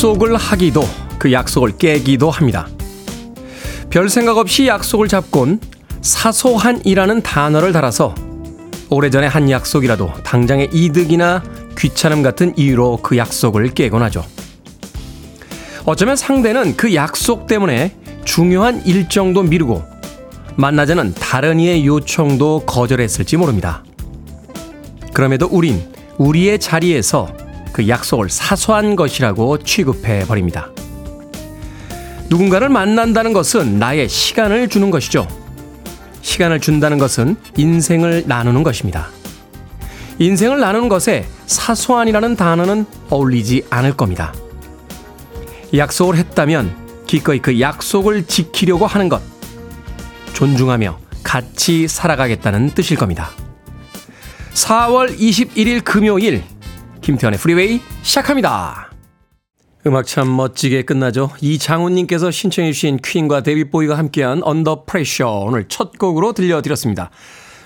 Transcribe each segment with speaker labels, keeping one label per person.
Speaker 1: 약속을 하기도 그 약속을 깨기도 합니다. 별 생각 없이 약속을 잡곤 사소한이라는 단어를 달아서 오래전에 한 약속이라도 당장의 이득이나 귀찮음 같은 이유로 그 약속을 깨곤 하죠. 어쩌면 상대는 그 약속 때문에 중요한 일정도 미루고 만나자는 다른 이의 요청도 거절했을지 모릅니다. 그럼에도 우린 우리의 자리에서 그 약속을 사소한 것이라고 취급해 버립니다. 누군가를 만난다는 것은 나의 시간을 주는 것이죠. 시간을 준다는 것은 인생을 나누는 것입니다. 인생을 나누는 것에 사소한이라는 단어는 어울리지 않을 겁니다. 약속을 했다면 기꺼이 그 약속을 지키려고 하는 것. 존중하며 같이 살아가겠다는 뜻일 겁니다. 4월 21일 금요일 김태훈의 프리웨이 시작합니다. 음악 참 멋지게 끝나죠. 이장훈님께서 신청해 주신 퀸과 데이빗 보위가 함께한 Under Pressure 오늘 첫 곡으로 들려드렸습니다.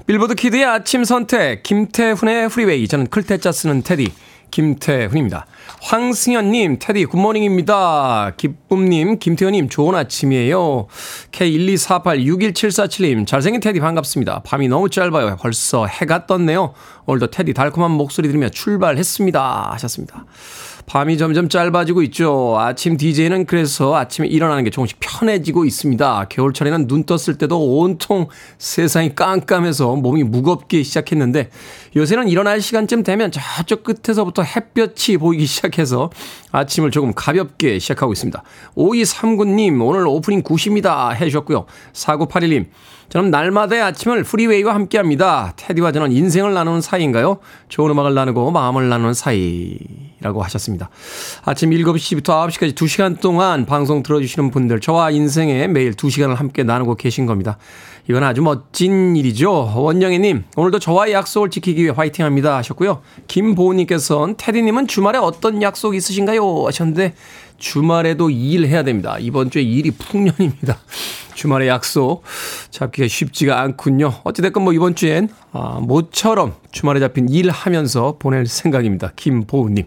Speaker 1: 빌보드 kid의 아침 선택 김태훈의 프리웨이 저는 클 태 자 쓰는 테디 김태훈입니다. 황승현님, 테디, good morning입니다. 기쁨님, 김태훈님, 좋은 아침이에요. K124861747님, 잘생긴 테디 반갑습니다. 밤이 너무 짧아요. 벌써 해가 떴네요. 오늘도 테디 달콤한 목소리 들으며 출발했습니다. 하셨습니다. 밤이 점점 짧아지고 있죠. 아침 DJ는 그래서 아침에 일어나는 게 조금씩 편해지고 있습니다. 겨울철에는 눈 떴을 때도 온통 세상이 깜깜해서 몸이 무겁게 시작했는데 요새는 일어날 시간쯤 되면 저쪽 끝에서부터 햇볕이 보이기 시작해서 아침을 조금 가볍게 시작하고 있습니다. 5239님, 오늘 오프닝 9시입니다. 해주셨고요. 4981님, 저는 날마다의 아침을 프리웨이와 함께 합니다. 테디와 저는 인생을 나누는 사이인가요? 좋은 음악을 나누고 마음을 나누는 사이라고 하셨습니다. 아침 7시부터 9시까지 2시간 동안 방송 들어주시는 분들, 저와 인생에 매일 2시간을 함께 나누고 계신 겁니다. 이건 아주 멋진 일이죠. 원영애님, 오늘도 저와의 약속을 지키기 위해 화이팅 합니다. 하셨고요. 김보은님께서는 테디님은 주말에 어떤 약속 있으신가요? 하셨는데, 주말에도 일해야 됩니다. 이번 주에 일이 풍년입니다. 주말에 약속 잡기가 쉽지가 않군요. 어찌됐건 뭐 이번 주엔 아, 모처럼 주말에 잡힌 일 하면서 보낼 생각입니다. 김보은님.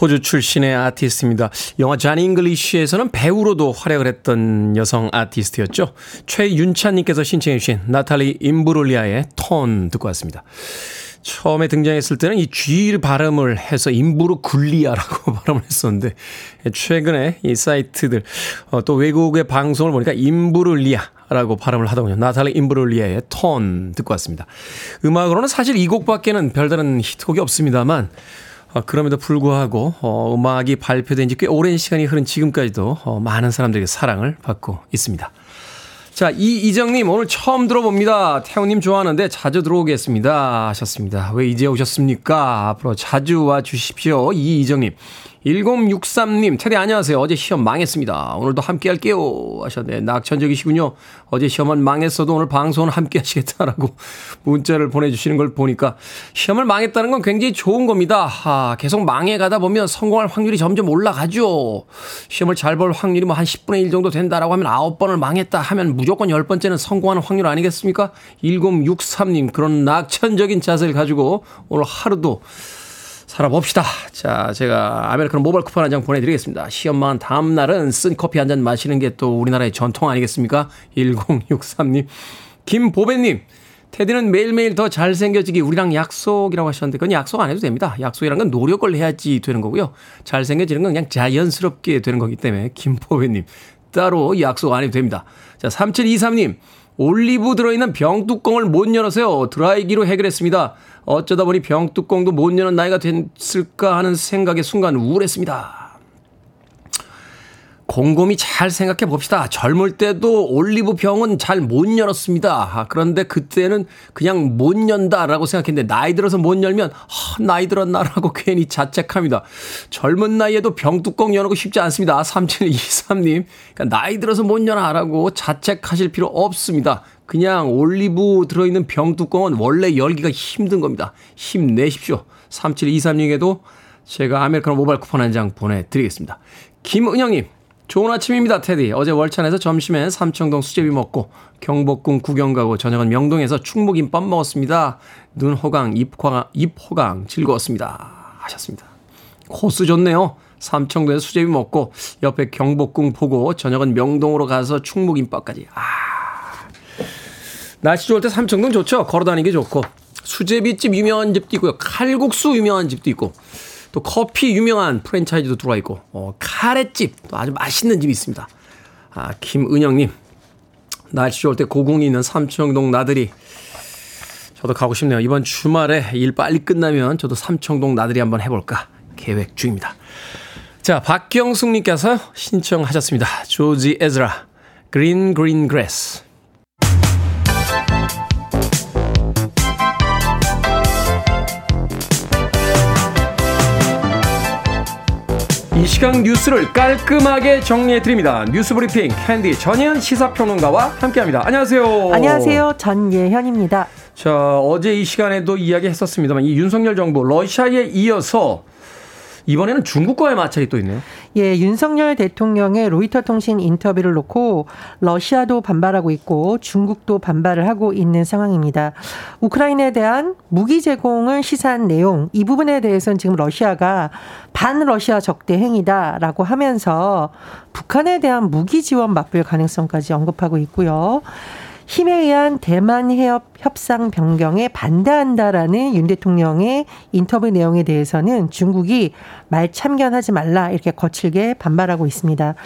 Speaker 1: 호주 출신의 아티스트입니다. 영화 잔 잉글리쉬에서는 배우로도 활약을 했던 여성 아티스트였죠. 최윤찬님께서 신청해 주신 나탈리 임브롤리아의 톤 듣고 왔습니다. 처음에 등장했을 때는 이 G를 발음을 해서 임부르 굴리아라고 발음을 했었는데 최근에 이 사이트들 어, 또 외국의 방송을 보니까 임부르리아라고 발음을 하더군요. 나탈리 임부르리아의 톤 듣고 왔습니다. 음악으로는 사실 이 곡밖에는 별다른 히트곡이 없습니다만 어, 그럼에도 불구하고 어, 음악이 발표된 지 꽤 오랜 시간이 흐른 지금까지도 어, 많은 사람들에게 사랑을 받고 있습니다. 자, 이이정님 오늘 처음 들어봅니다. 태우님 좋아하는데 자주 들어오겠습니다. 하셨습니다. 왜 이제 오셨습니까? 앞으로 자주 와 주십시오. 이이정님. 1063님, 테디 안녕하세요. 어제 시험 망했습니다. 오늘도 함께 할게요. 하셨네. 낙천적이시군요. 어제 시험은 망했어도 오늘 방송은 함께 하시겠다라고 문자를 보내주시는 걸 보니까 시험을 망했다는 건 굉장히 좋은 겁니다. 아, 계속 망해가다 보면 성공할 확률이 점점 올라가죠. 시험을 잘 볼 확률이 뭐 한 10분의 1 정도 된다라고 하면 9번을 망했다 하면 무조건 10번째는 성공하는 확률 아니겠습니까? 1063님, 그런 낙천적인 자세를 가지고 오늘 하루도 살아봅시다. 자, 제가 아메리카노 모바일 쿠폰 한 장 보내드리겠습니다. 시험만 다음날은 쓴 커피 한 잔 마시는 게 또 우리나라의 전통 아니겠습니까? 1063님. 김보배님. 테디는 매일매일 더 잘생겨지기 우리랑 약속이라고 하셨는데 그건 약속 안 해도 됩니다. 약속이란 건 노력을 해야지 되는 거고요. 잘생겨지는 건 그냥 자연스럽게 되는 거기 때문에 김보배님 따로 약속 안 해도 됩니다. 자, 3723님. 올리브 들어있는 병뚜껑을 못 열어서요. 드라이기로 해결했습니다. 어쩌다 보니 병뚜껑도 못 여는 나이가 됐을까 하는 생각에 순간 우울했습니다. 곰곰이 잘 생각해 봅시다. 젊을 때도 올리브 병은 잘 못 열었습니다. 아, 그런데 그때는 그냥 못 연다라고 생각했는데 나이 들어서 못 열면 아, 나이 들었나라고 괜히 자책합니다. 젊은 나이에도 병 뚜껑 여는 거 쉽지 않습니다. 3723님. 그러니까 나이 들어서 못 열어라고 자책하실 필요 없습니다. 그냥 올리브 들어있는 병 뚜껑은 원래 열기가 힘든 겁니다. 힘내십시오. 3723님에게도 제가 아메리카노 모바일 쿠폰 한 장 보내드리겠습니다. 김은영님. 좋은 아침입니다, 테디. 어제 월찬에서 점심엔 삼청동 수제비 먹고 경복궁 구경 가고 저녁은 명동에서 충무김밥 먹었습니다. 눈 호강, 입 호강, 입 호강 즐거웠습니다. 하셨습니다. 코스 좋네요. 삼청동에서 수제비 먹고 옆에 경복궁 보고 저녁은 명동으로 가서 충무김밥까지. 아. 날씨 좋을 때 삼청동 좋죠. 걸어 다니기 좋고. 수제비집 유명한 집도 있고요. 칼국수 유명한 집도 있고. 또 커피 유명한 프랜차이즈도 들어와 있고 어, 카레집 또 아주 맛있는 집이 있습니다. 아, 김은영님 날씨 좋을 때 고궁이 있는 삼청동 나들이 저도 가고 싶네요. 이번 주말에 일 빨리 끝나면 저도 삼청동 나들이 한번 해볼까 계획 중입니다. 자, 박경숙님께서 신청하셨습니다. George Ezra, Green Green Grass. 이 시간 뉴스를 깔끔하게 정리해 드립니다. 뉴스 브리핑 캔디 전예현 시사평론가와 함께합니다. 안녕하세요.
Speaker 2: 안녕하세요. 전예현입니다.
Speaker 1: 자 어제 이 시간에도 이야기했었습니다만 이 윤석열 정부 러시아에 이어서 이번에는 중국과의 마찰이 또 있네요.
Speaker 2: 예, 윤석열 대통령의 로이터 통신 인터뷰를 놓고 러시아도 반발하고 있고 중국도 반발을 하고 있는 상황입니다. 우크라이나에 대한 무기 제공을 시사한 내용 이 부분에 대해서는 지금 러시아가 반러시아 적대 행위다라고 하면서 북한에 대한 무기 지원 맞불 가능성까지 언급하고 있고요. 힘에 의한 대만 해협 협상 변경에 반대한다라는 윤 대통령의 인터뷰 내용에 대해서는 중국이 말 참견하지 말라 이렇게 거칠게 반발하고 있습니다.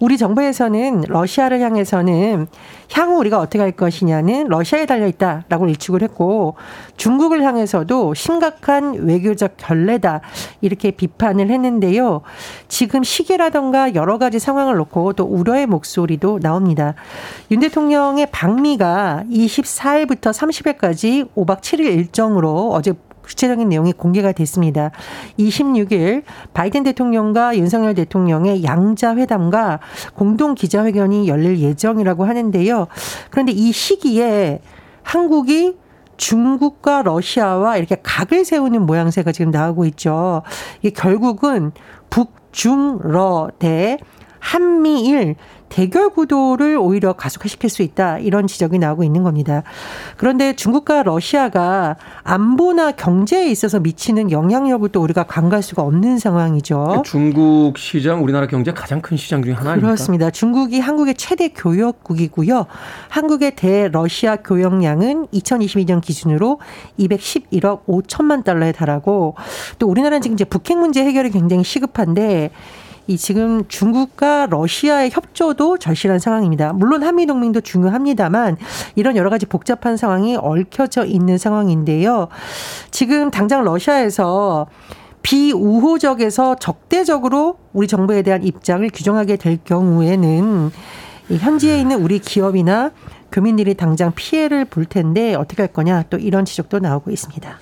Speaker 2: 우리 정부에서는 러시아를 향해서는 향후 우리가 어떻게 할 것이냐는 러시아에 달려 있다라고 일축을 했고 중국을 향해서도 심각한 외교적 결례다 이렇게 비판을 했는데요. 지금 시기라던가 여러 가지 상황을 놓고 또 우려의 목소리도 나옵니다. 윤 대통령의 방미가 24일부터 30일까지 5박 7일 일정으로 어제 구체적인 내용이 공개가 됐습니다. 26일 바이든 대통령과 윤석열 대통령의 양자 회담과 공동 기자회견이 열릴 예정이라고 하는데요. 그런데 이 시기에 한국이 중국과 러시아와 이렇게 각을 세우는 모양새가 지금 나오고 있죠. 이게 결국은 북중러 대 한미일 대결 구도를 오히려 가속화시킬 수 있다 이런 지적이 나오고 있는 겁니다. 그런데 중국과 러시아가 안보나 경제에 있어서 미치는 영향력을 또 우리가 간과할 수가 없는 상황이죠.
Speaker 1: 중국 시장 우리나라 경제 가장 큰 시장 중에 하나입니다.
Speaker 2: 그렇습니다. 중국이 한국의 최대 교역국이고요. 한국의 대러시아 교역량은 2022년 기준으로 211억 5천만 달러에 달하고 또 우리나라는 지금 이제 북핵 문제 해결이 굉장히 시급한데 이 지금 중국과 러시아의 협조도 절실한 상황입니다. 물론 한미 동맹도 중요합니다만 이런 여러 가지 복잡한 상황이 얽혀져 있는 상황인데요. 지금 당장 러시아에서 비우호적에서 적대적으로 우리 정부에 대한 입장을 규정하게 될 경우에는 현지에 있는 우리 기업이나 교민들이 당장 피해를 볼 텐데 어떻게 할 거냐 또 이런 지적도 나오고 있습니다.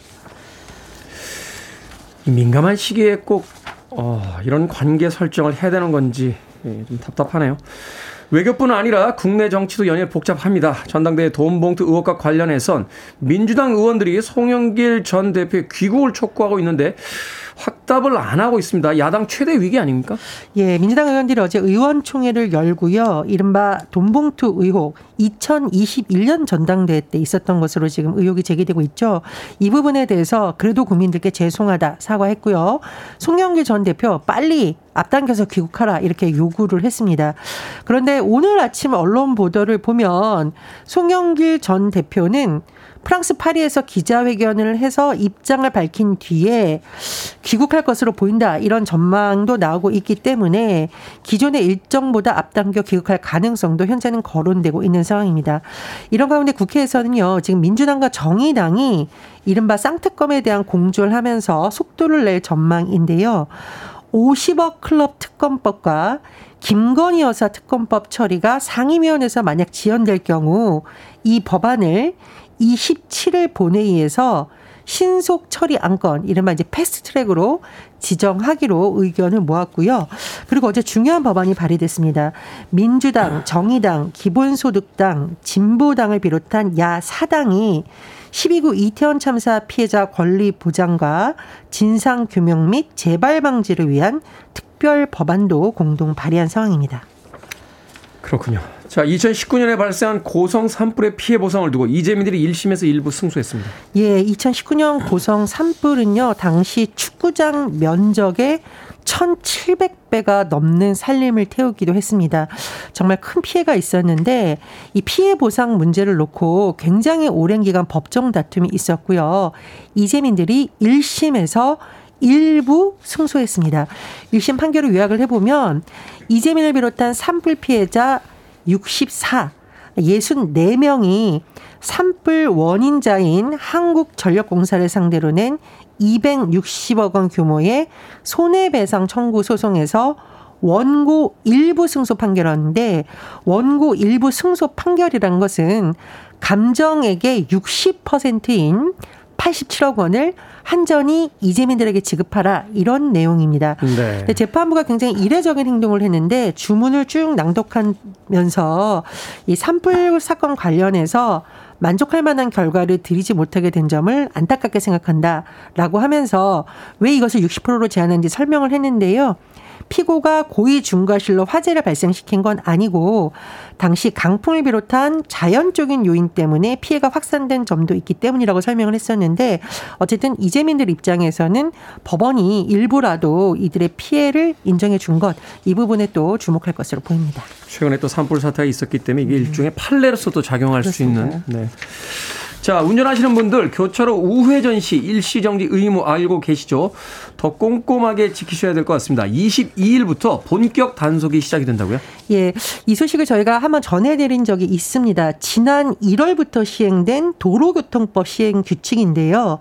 Speaker 1: 민감한 시기에 꼭 어, 이런 관계 설정을 해야 되는 건지 예, 좀 답답하네요. 외교뿐 아니라 국내 정치도 연일 복잡합니다. 전당대회 돈봉투 의혹과 관련해선 민주당 의원들이 송영길 전 대표의 귀국을 촉구하고 있는데 확답을 안 하고 있습니다. 야당 최대 위기 아닙니까?
Speaker 2: 예, 민주당 의원들이 어제 의원총회를 열고요. 이른바 돈봉투 의혹 2021년 전당대회 때 있었던 것으로 지금 의혹이 제기되고 있죠. 이 부분에 대해서 그래도 국민들께 죄송하다 사과했고요. 송영길 전 대표 빨리 앞당겨서 귀국하라 이렇게 요구를 했습니다. 그런데 오늘 아침 언론 보도를 보면 송영길 전 대표는 프랑스 파리에서 기자회견을 해서 입장을 밝힌 뒤에 귀국할 것으로 보인다 이런 전망도 나오고 있기 때문에 기존의 일정보다 앞당겨 귀국할 가능성도 현재는 거론되고 있는 상황입니다. 이런 가운데 국회에서는요 지금 민주당과 정의당이 이른바 쌍특검에 대한 공조를 하면서 속도를 낼 전망인데요. 50억 클럽 특검법과 김건희 여사 특검법 처리가 상임위원회에서 만약 지연될 경우 이 법안을 27일 본회의에서 신속 처리 안건, 이른바 이제 패스트 트랙으로 지정하기로 의견을 모았고요. 그리고 어제 중요한 법안이 발의됐습니다. 민주당, 정의당, 기본소득당, 진보당을 비롯한 야 4당이 10·29 이태원 참사 피해자 권리 보장과 진상 규명 및 재발 방지를 위한 특별 법안도 공동 발의한 상황입니다.
Speaker 1: 그렇군요. 자, 2019년에 발생한 고성 산불의 피해 보상을 두고 이재민들이 1심에서 일부 승소했습니다.
Speaker 2: 예, 2019년 고성 산불은요, 당시 축구장 면적의 1,700배가 넘는 살림을 태우기도 했습니다. 정말 큰 피해가 있었는데 이 피해 보상 문제를 놓고 굉장히 오랜 기간 법정 다툼이 있었고요. 이재민들이 1심에서 일부 승소했습니다. 1심 판결을 요약을 해보면 이재민을 비롯한 산불 피해자 64, 64명이 산불 원인자인 한국전력공사를 상대로 낸 260억 원 규모의 손해배상 청구 소송에서 원고 일부 승소 판결이었는데 원고 일부 승소 판결이란 것은 감정액의 60%인 87억 원을 한전이 이재민들에게 지급하라 이런 내용입니다. 네. 재판부가 굉장히 이례적인 행동을 했는데 주문을 쭉 낭독하면서 이 산불 사건 관련해서 만족할 만한 결과를 드리지 못하게 된 점을 안타깝게 생각한다라고 하면서 왜 이것을 60%로 제한한지 설명을 했는데요. 피고가 고의 중과실로 화재를 발생시킨 건 아니고 당시 강풍을 비롯한 자연적인 요인 때문에 피해가 확산된 점도 있기 때문이라고 설명을 했었는데 어쨌든 이재민들 입장에서는 법원이 일부라도 이들의 피해를 인정해 준 것 이 부분에 또 주목할 것으로 보입니다.
Speaker 1: 최근에 또 산불 사태가 있었기 때문에 이게 일종의 판례로서도 작용할 그렇습니다. 수 있는 네. 자, 운전하시는 분들 교차로 우회전 시 일시정지 의무 알고 계시죠? 더 꼼꼼하게 지키셔야 될 것 같습니다. 22일부터 본격 단속이 시작이 된다고요?
Speaker 2: 예. 이 소식을 저희가 한번 전해드린 적이 있습니다. 지난 1월부터 시행된 도로교통법 시행 규칙인데요.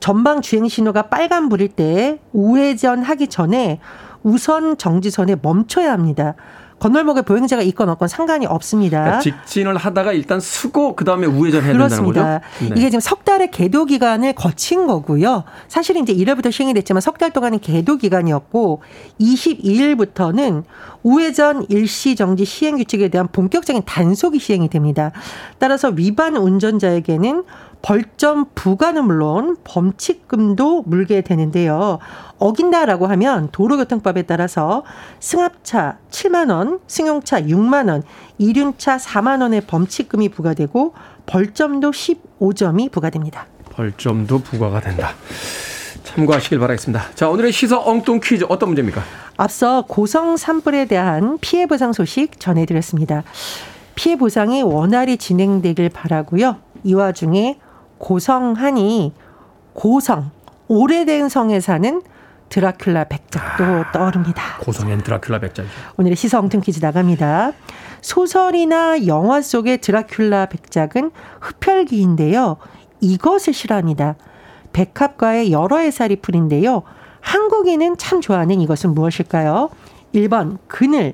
Speaker 2: 전방 주행 신호가 빨간불일 때 우회전 하기 전에 우선 정지선에 멈춰야 합니다. 건널목에 보행자가 있건 없건 상관이 없습니다.
Speaker 1: 그러니까 직진을 하다가 일단 수고 그다음에 우회전 해야
Speaker 2: 그렇습니다.
Speaker 1: 된다는
Speaker 2: 거죠? 네. 이게 지금 석 달의 계도 기간을 거친 거고요. 사실은 이제 1월부터 시행이 됐지만 석 달 동안은 계도 기간이었고 22일부터는 우회전 일시 정지 시행 규칙에 대한 본격적인 단속이 시행이 됩니다. 따라서 위반 운전자에게는 벌점 부과는 물론 범칙금도 물게 되는데요. 어긴다라고 하면 도로교통법에 따라서 승합차 7만 원, 승용차 6만 원, 이륜차 4만 원의 범칙금이 부과되고 벌점도 15점이 부과됩니다.
Speaker 1: 벌점도 부과가 된다. 참고하시길 바라겠습니다. 자, 오늘의 시서 엉뚱 퀴즈 어떤 문제입니까?
Speaker 2: 앞서 고성 산불에 대한 피해 보상 소식 전해드렸습니다. 피해 보상이 원활히 진행되길 바라고요. 이 와중에 고성하니 고성 오래된 성에 사는 드라큘라 백작도 아, 떠오릅니다.
Speaker 1: 고성엔 드라큘라 백작이죠.
Speaker 2: 오늘의 시성등 퀴즈 나갑니다. 소설이나 영화 속의 드라큘라 백작은 흡혈귀인데요. 이것을 싫어합니다. 백합과의 여러 해살이 풀인데요. 한국인은 참 좋아하는 이것은 무엇일까요? 1번 그늘,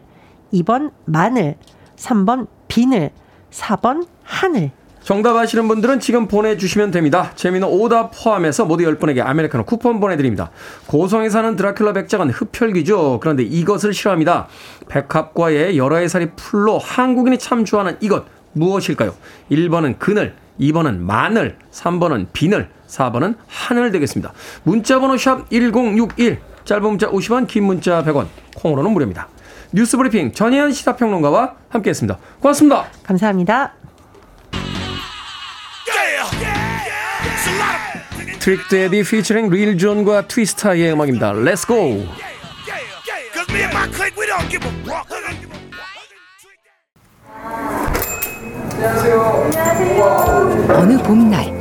Speaker 2: 2번 마늘, 3번 비늘, 4번 하늘.
Speaker 1: 정답 아시는 분들은 지금 보내주시면 됩니다. 재미는 오답 포함해서 모두 10분에게 아메리카노 쿠폰 보내드립니다. 고성에 사는 드라큘라 백작은 흡혈귀죠. 그런데 이것을 싫어합니다. 백합과의 여러 해살이 풀로 한국인이 참 좋아하는 이것 무엇일까요? 1번은 그늘, 2번은 마늘, 3번은 비늘, 4번은 하늘 되겠습니다. 문자번호 샵 1061, 짧은 문자 50원, 긴 문자 100원, 콩으로는 무료입니다. 뉴스 브리핑 전예현 시사평론가와 함께했습니다. 고맙습니다.
Speaker 2: 감사합니다.
Speaker 1: Trick Daddy 피처링 Lil Jon과 Twista의 음악입니다. Let's go.
Speaker 3: 어느 봄날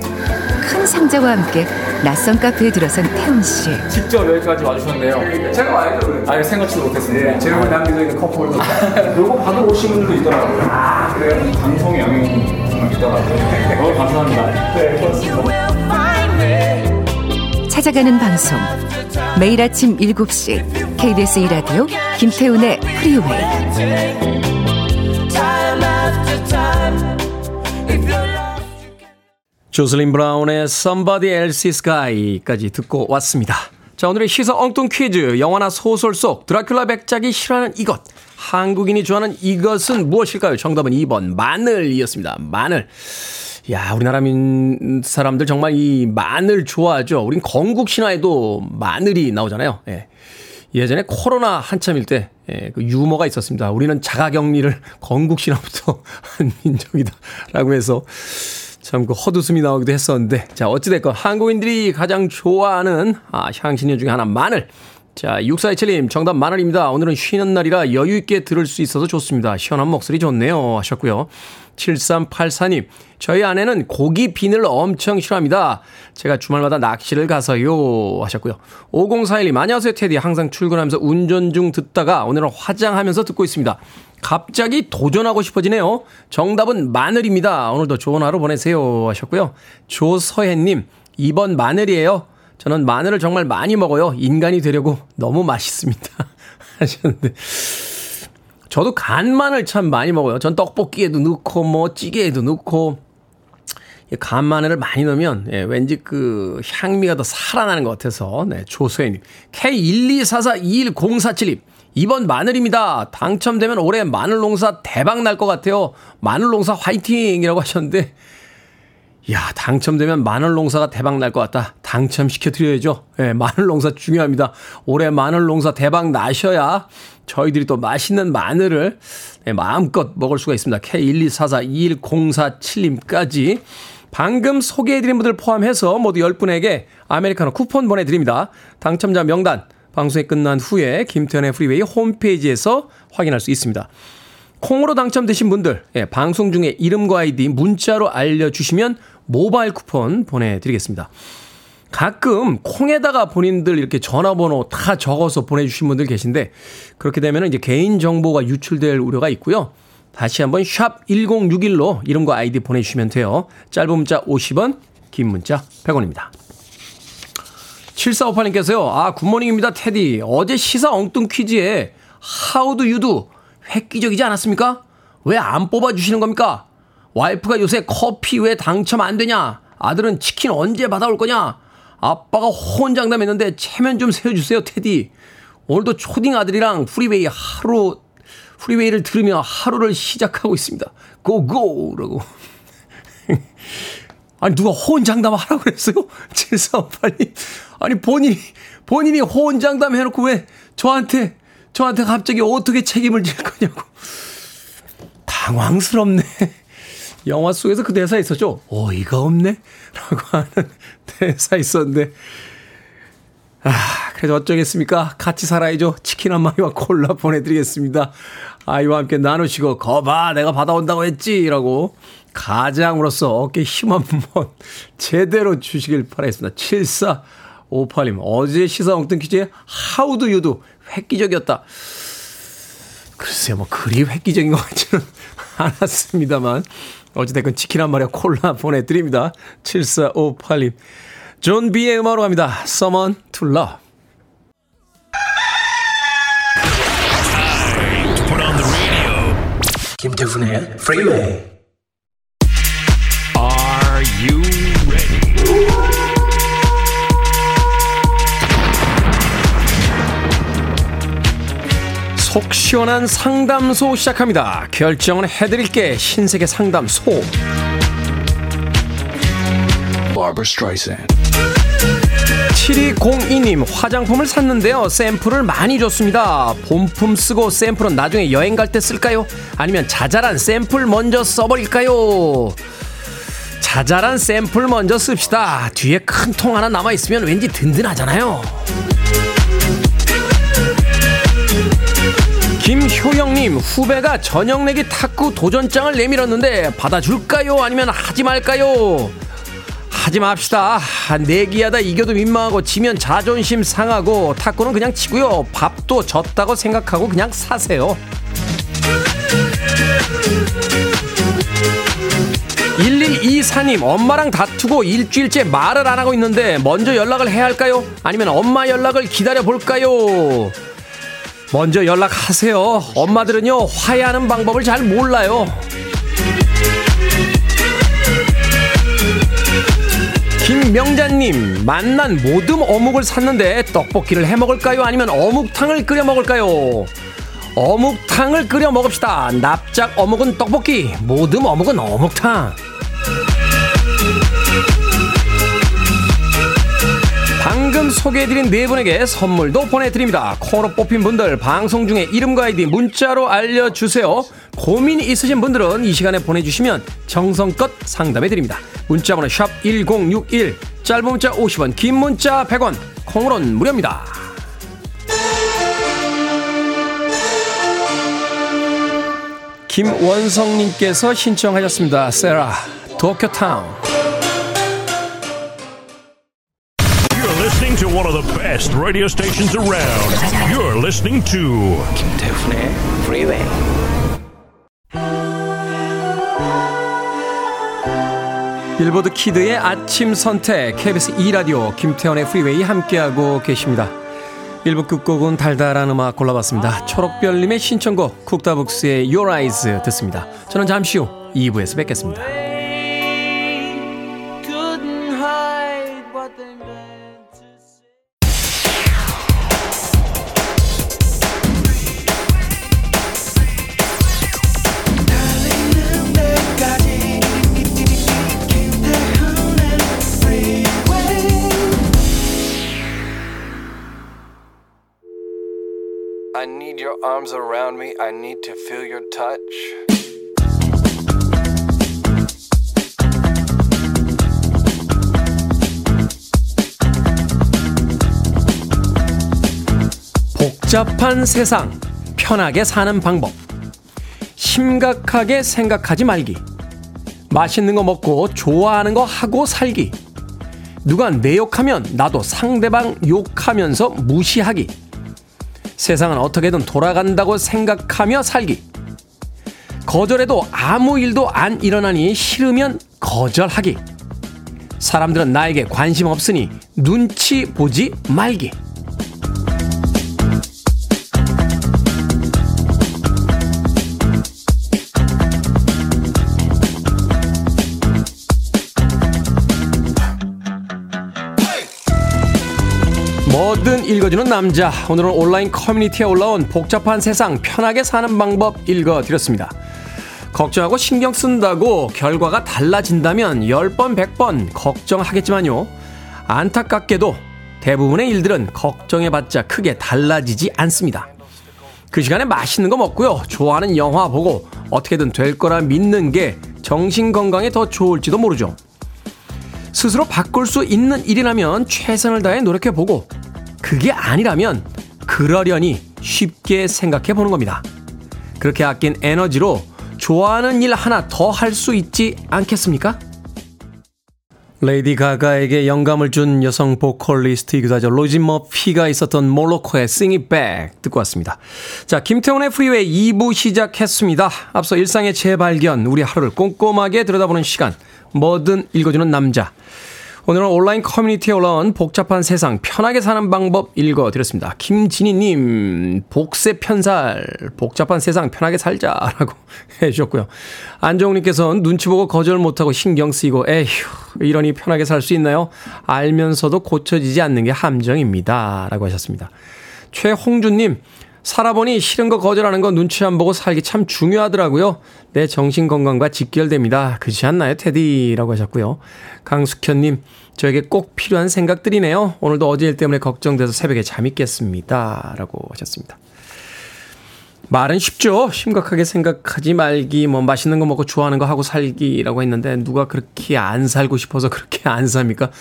Speaker 3: 큰 상자와 함께 낯선 카페에 들어선 태훈 씨.
Speaker 4: 직접 여기까지 와주셨네요. 제가 와야죠. 아예 생각지도 못했습니다.
Speaker 5: 네, 제가 담겨져 있는 컵홀더. 요거 받으러 오신 분들도 있더라고요.
Speaker 4: 아, 그래요? 방송의 영향이 있더라고요. 너무 감사합니다.
Speaker 5: 네, 그렇습니다.
Speaker 3: 찾아가는 방송. 매일 아침 7시 KBS 2라디오 김태훈의 프리웨이.
Speaker 1: 조슬린 브라운의 Somebody Else's Guy까지 듣고 왔습니다. 자, 오늘의 시사 엉뚱 퀴즈. 영화나 소설 속 드라큘라 백작이 싫어하는 이것. 한국인이 좋아하는 이것은 무엇일까요? 정답은 2번 마늘이었습니다. 마늘. 야, 우리나라 민 사람들 정말 이 마늘 좋아하죠. 우린 건국 신화에도 마늘이 나오잖아요. 예. 예전에 코로나 한참일 때, 예, 그 유머가 있었습니다. 우리는 자가격리를 건국 신화부터 한 민족이다. 라고 해서 참 그 헛웃음이 나오기도 했었는데. 자, 어찌됐건 한국인들이 가장 좋아하는 아, 향신료 중에 하나 마늘. 자, 6427님, 정답 마늘입니다. 오늘은 쉬는 날이라 여유있게 들을 수 있어서 좋습니다. 시원한 목소리 좋네요. 하셨고요. 7384님, 저희 아내는 고기 비늘 엄청 싫어합니다. 제가 주말마다 낚시를 가서요. 하셨고요. 5041님, 안녕하세요, 테디. 항상 출근하면서 운전 중 듣다가 오늘은 화장하면서 듣고 있습니다. 갑자기 도전하고 싶어지네요. 정답은 마늘입니다. 오늘도 좋은 하루 보내세요. 하셨고요. 조서혜님, 2번 마늘이에요. 저는 마늘을 정말 많이 먹어요. 인간이 되려고 너무 맛있습니다. 하셨는데. 저도 간 마늘 참 많이 먹어요. 전 떡볶이에도 넣고, 뭐, 찌개에도 넣고. 간 마늘을 많이 넣으면, 예, 왠지 그 향미가 더 살아나는 것 같아서, 네, 조소혜님. K124421047님. 2번 마늘입니다. 당첨되면 올해 마늘 농사 대박 날 것 같아요. 마늘 농사 화이팅 이라고 하셨는데, 야, 당첨되면 마늘 농사가 대박 날 것 같다. 당첨시켜 드려야죠. 예, 마늘 농사 중요합니다. 올해 마늘 농사 대박 나셔야 저희들이 또 맛있는 마늘을 예, 마음껏 먹을 수가 있습니다. K1244104님까지 방금 소개해드린 분들 포함해서 모두 10분에게 아메리카노 쿠폰 보내드립니다. 당첨자 명단 방송이 끝난 후에 김태훈의 프리웨이 홈페이지에서 확인할 수 있습니다. 콩으로 당첨되신 분들, 예, 방송 중에 이름과 아이디 문자로 알려주시면 모바일 쿠폰 보내드리겠습니다. 가끔 콩에다가 본인들 이렇게 전화번호 다 적어서 보내주신 분들 계신데 그렇게 되면 이제 개인 정보가 유출될 우려가 있고요. 다시 한번 샵 1061로 이름과 아이디 보내주시면 돼요. 짧은 문자 50원, 긴 문자 100원입니다. 7458님께서요. 아, 굿모닝입니다, 테디. 어제 시사 엉뚱 퀴즈에 you do? 획기적이지 않았습니까? 왜 안 뽑아주시는 겁니까? 와이프가 요새 커피 왜 당첨 안 되냐? 아들은 치킨 언제 받아올 거냐? 아빠가 호언장담했는데 체면 좀 세워주세요, 테디. 오늘도 초딩 아들이랑 프리웨이 하루, 프리웨이를 들으며 하루를 시작하고 있습니다. 고고! 라고. 아니, 누가 호언장담 하라고 그랬어요? 7458님. 아니, 본인이, 본인이 호언장담 해놓고 왜 저한테, 저한테 갑자기 어떻게 책임을 질 거냐고. 당황스럽네. 영화 속에서 그 대사 있었죠? 어이가 없네? 라고 하는 대사 있었는데. 아, 그래도 어쩌겠습니까? 같이 살아야죠. 치킨 한 마리와 콜라 보내드리겠습니다. 아이와 함께 나누시고, 거봐, 내가 받아온다고 했지! 라고 가장으로서 어깨 힘 한번 제대로 주시길 바라겠습니다. 7458님, 어제 시사 엉뚱 퀴즈에 How do you do 획기적이었다. 글쎄요, 뭐, 그리 획기적인 것 같지는 않았습니다만. 어찌됐건 치킨 한 마리와 콜라 보내드립니다. 7458님. Jon B의 음악으로 갑니다. Someone to Love.
Speaker 6: 김태훈의 프리웨이
Speaker 1: 시원한 상담소 시작합니다. 결정은 해드릴게 신세계 상담소.
Speaker 6: Barbara Streisand
Speaker 1: 7202님 화장품을 샀는데요. 샘플을 많이 줬습니다. 본품 쓰고 샘플은 나중에 여행 갈 때 쓸까요? 아니면 자잘한 샘플 먼저 써버릴까요? 자잘한 샘플 먼저 씁시다. 뒤에 큰 통 하나 남아있으면 왠지 든든하잖아요. 김효영님 후배가 저녁 내기 탁구 도전장을 내밀었는데 받아줄까요? 아니면 하지 말까요? 하지 맙시다. 내기하다 이겨도 민망하고 지면 자존심 상하고 탁구는 그냥 치고요. 밥도 졌다고 생각하고 그냥 사세요. 1124님, 엄마랑 다투고 일주일째 말을 안 하고 있는데 먼저 연락을 해야 할까요? 아니면 엄마 연락을 기다려 볼까요? 먼저 연락하세요. 엄마들은요, 화해하는 방법을 잘 몰라요. 김명자님, 만난 모듬 어묵을 샀는데 떡볶이를 해 먹을까요? 아니면 어묵탕을 끓여 먹을까요? 어묵탕을 끓여 먹읍시다. 납작 어묵은 떡볶이, 모듬 어묵은 어묵탕. 방금 소개해드린 네 분에게 선물도 보내드립니다. 코너 뽑힌 분들 방송 중에 이름과 아이디 문자로 알려주세요. 고민 있으신 분들은 이 시간에 보내주시면 정성껏 상담해드립니다. 문자번호 샵 1061, 짧은 문자 50원, 긴 문자 100원, 콩으로는 무료입니다. 김원성님께서 신청하셨습니다. 세라, Talk
Speaker 7: of the town. One of the best radio stations around. You're listening to
Speaker 6: 김태훈의 Freeway.
Speaker 1: 빌보드 키드의 아침 선택 KBS 2 라디오 김태훈의 프리웨이 함께하고 계십니다. 1부 끝곡은 달달한 음악 골라봤습니다. 초록별님의 신청곡 Cook Da Books의 Your Eyes 듣습니다. 저는 잠시 후 2부에서 뵙겠습니다.
Speaker 8: Arms around me. I need to feel your touch.
Speaker 1: 복잡한 세상, 편하게 사는 방법. 심각하게 생각하지 말기. 맛있는 거 먹고 좋아하는 거 하고 살기. 누가 내 욕하면 나도 상대방 욕하면서 무시하기. 세상은 어떻게든 돌아간다고 생각하며 살기. 거절해도 아무 일도 안 일어나니 싫으면 거절하기. 사람들은 나에게 관심 없으니 눈치 보지 말기. 뭐든 읽어주는 남자. 오늘은 온라인 커뮤니티에 올라온 복잡한 세상 편하게 사는 방법 읽어드렸습니다. 걱정하고 신경 쓴다고 결과가 달라진다면 10번, 100번 걱정하겠지만요. 안타깝게도 대부분의 일들은 걱정해봤자 크게 달라지지 않습니다. 그 시간에 맛있는 거 먹고요. 좋아하는 영화 보고 어떻게든 될 거라 믿는 게 정신 건강에 더 좋을지도 모르죠. 스스로 바꿀 수 있는 일이라면 최선을 다해 노력해보고 그게 아니라면 그러려니 쉽게 생각해 보는 겁니다. 그렇게 아낀 에너지로 좋아하는 일 하나 더 할 수 있지 않겠습니까? 레이디 가가에게 영감을 준 여성 보컬리스트이기도 하죠. Róisín Murphy가 있었던 Moloko의 Sing It Back 듣고 왔습니다. 자, 김태훈의 프리웨이 2부 시작했습니다. 앞서 일상의 재발견, 우리 하루를 꼼꼼하게 들여다보는 시간, 뭐든 읽어주는 남자. 오늘은 온라인 커뮤니티에 올라온 복잡한 세상 편하게 사는 방법 읽어드렸습니다. 김진희님, 복세 편살, 복잡한 세상 편하게 살자라고 해주셨고요. 안정욱님께서는 눈치 보고 거절 못하고 신경 쓰이고, 에휴, 이러니 편하게 살 수 있나요? 알면서도 고쳐지지 않는 게 함정입니다. 라고 하셨습니다. 최홍준님, 살아보니 싫은 거 거절하는 거 눈치 안 보고 살기 참 중요하더라고요. 내 정신 건강과 직결됩니다. 그렇지 않나요, 테디? 라고 하셨고요. 강숙현님, 저에게 꼭 필요한 생각들이네요. 오늘도 어제 일 때문에 걱정돼서 새벽에 잠이 깼습니다. 라고 하셨습니다. 말은 쉽죠. 심각하게 생각하지 말기, 뭐 맛있는 거 먹고 좋아하는 거 하고 살기라고 했는데 누가 그렇게 안 살고 싶어서 그렇게 안 삽니까?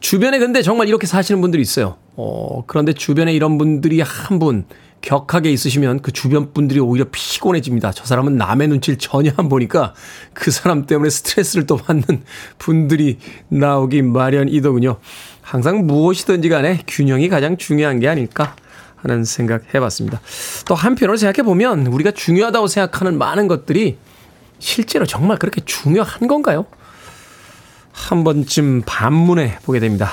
Speaker 1: 주변에 근데 정말 이렇게 사시는 분들이 있어요. 어, 그런데 주변에 이런 분들이 한 분 격하게 있으시면 그 주변 분들이 오히려 피곤해집니다. 저 사람은 남의 눈치를 전혀 안 보니까 그 사람 때문에 스트레스를 또 받는 분들이 나오기 마련이더군요. 항상 무엇이든지 간에 균형이 가장 중요한 게 아닐까 하는 생각 해봤습니다. 또 한편으로 생각해보면 우리가 중요하다고 생각하는 많은 것들이 실제로 정말 그렇게 중요한 건가요? 한 번쯤 반문해 보게 됩니다.